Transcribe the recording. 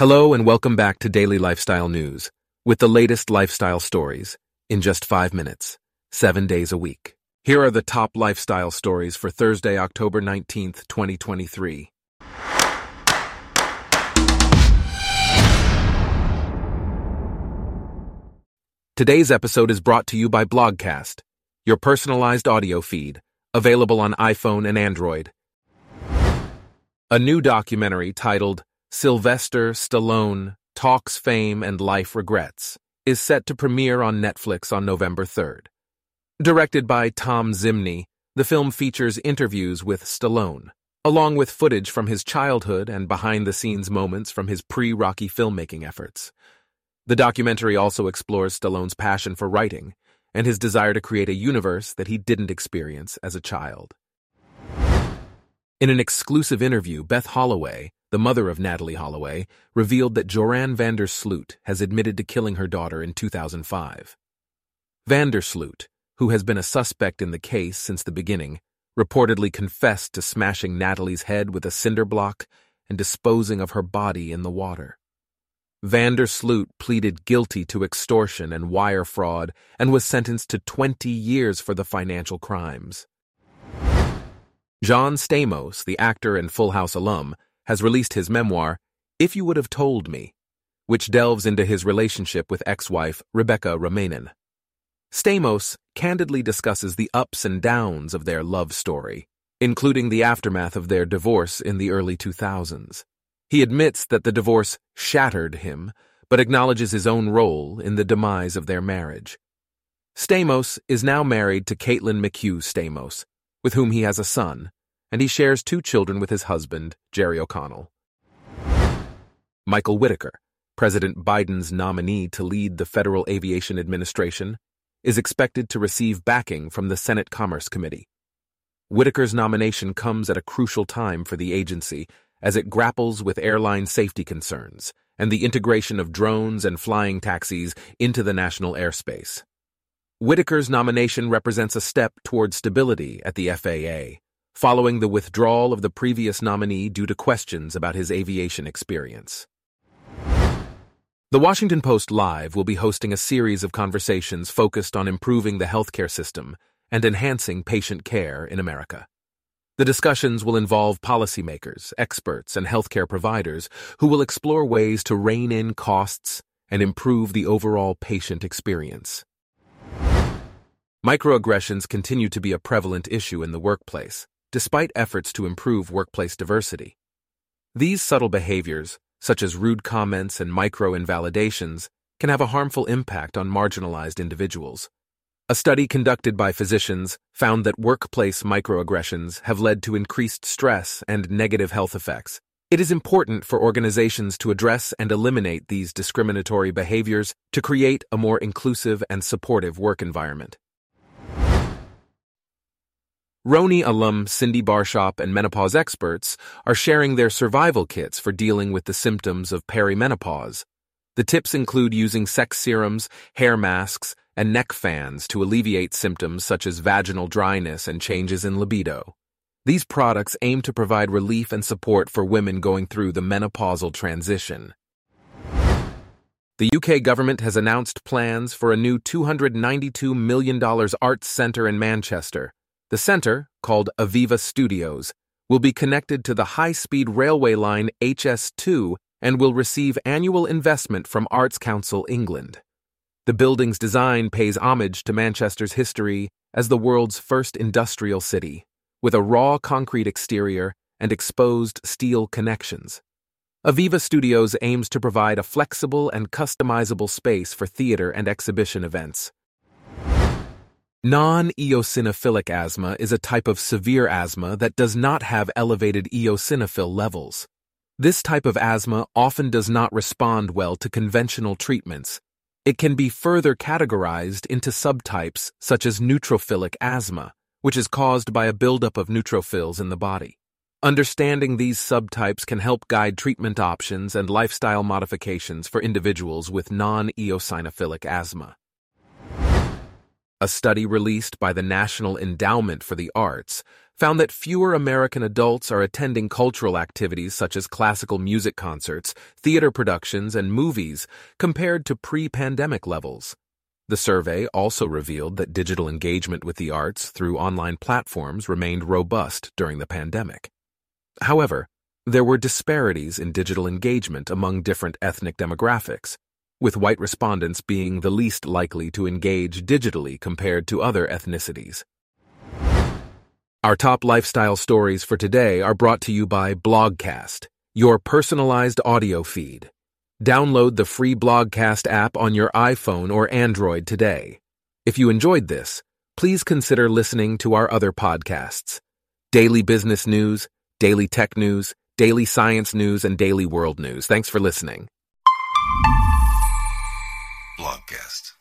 Hello and welcome back to Daily Lifestyle News with the latest lifestyle stories in just five minutes, seven days a week. Here are the top lifestyle stories for Thursday, October 19th, 2023. Today's episode is brought to you by Blogcast, your personalized audio feed, available on iPhone and Android. A new documentary titled Sylvester Stallone Talks Fame and Life Regrets is set to premiere on Netflix on November 3rd. Directed by Thom Zimny, the film features interviews with Stallone, along with footage from his childhood and behind the scenes moments from his pre Rocky filmmaking efforts. The documentary also explores Stallone's passion for writing and his desire to create a universe that he didn't experience as a child. In an exclusive interview, Beth Holloway, the mother of Natalee Holloway, revealed that Joran van der Sloot has admitted to killing her daughter in 2005. Van der Sloot, who has been a suspect in the case since the beginning, reportedly confessed to smashing Natalee's head with a cinder block and disposing of her body in the water. Van der Sloot pleaded guilty to extortion and wire fraud and was sentenced to 20 years for the financial crimes. John Stamos, the actor and Full House alum, has released his memoir, If You Would Have Told Me, which delves into his relationship with ex-wife Rebecca Romijn. Stamos candidly discusses the ups and downs of their love story, including the aftermath of their divorce in the early 2000s. He admits that the divorce shattered him, but acknowledges his own role in the demise of their marriage. Stamos is now married to Caitlin McHugh Stamos, with whom he has a son, and he shares two children with his husband, Jerry O'Connell. Michael Whitaker, President Biden's nominee to lead the Federal Aviation Administration, is expected to receive backing from the Senate Commerce Committee. Whitaker's nomination comes at a crucial time for the agency as it grapples with airline safety concerns and the integration of drones and flying taxis into the national airspace. Whitaker's nomination represents a step toward stability at the FAA, following the withdrawal of the previous nominee due to questions about his aviation experience. The Washington Post Live will be hosting a series of conversations focused on improving the healthcare system and enhancing patient care in America. The discussions will involve policymakers, experts, and healthcare providers who will explore ways to rein in costs and improve the overall patient experience. Microaggressions continue to be a prevalent issue in the workplace, despite efforts to improve workplace diversity. These subtle behaviors, such as rude comments and micro-invalidations, can have a harmful impact on marginalized individuals. A study conducted by physicians found that workplace microaggressions have led to increased stress and negative health effects. It is important for organizations to address and eliminate these discriminatory behaviors to create a more inclusive and supportive work environment. RHONY alum Cindy Barshop and menopause experts are sharing their survival kits for dealing with the symptoms of perimenopause. The tips include using sex serums, hair masks, and neck fans to alleviate symptoms such as vaginal dryness and changes in libido. These products aim to provide relief and support for women going through the menopausal transition. The UK government has announced plans for a new $292 million arts centre in Manchester the center, called Aviva Studios, will be connected to the high-speed railway line HS2 and will receive annual investment from Arts Council England. The building's design pays homage to Manchester's history as the world's first industrial city, with a raw concrete exterior and exposed steel connections. Aviva Studios aims to provide a flexible and customizable space for theater and exhibition events. Non-eosinophilic asthma is a type of severe asthma that does not have elevated eosinophil levels. This type of asthma often does not respond well to conventional treatments. It can be further categorized into subtypes such as neutrophilic asthma, which is caused by a buildup of neutrophils in the body. Understanding these subtypes can help guide treatment options and lifestyle modifications for individuals with non-eosinophilic asthma. A study released by the National Endowment for the Arts found that fewer American adults are attending cultural activities such as classical music concerts, theater productions, and movies compared to pre-pandemic levels. The survey also revealed that digital engagement with the arts through online platforms remained robust during the pandemic. However, there were disparities in digital engagement among different ethnic demographics, with white respondents being the least likely to engage digitally compared to other ethnicities. Our top lifestyle stories for today are brought to you by Blogcast, your personalized audio feed. Download the free Blogcast app on your iPhone or Android today. If you enjoyed this, please consider listening to our other podcasts Daily Business News, Daily Tech News, Daily Science News, and Daily World News. Thanks for listening. Blogcast.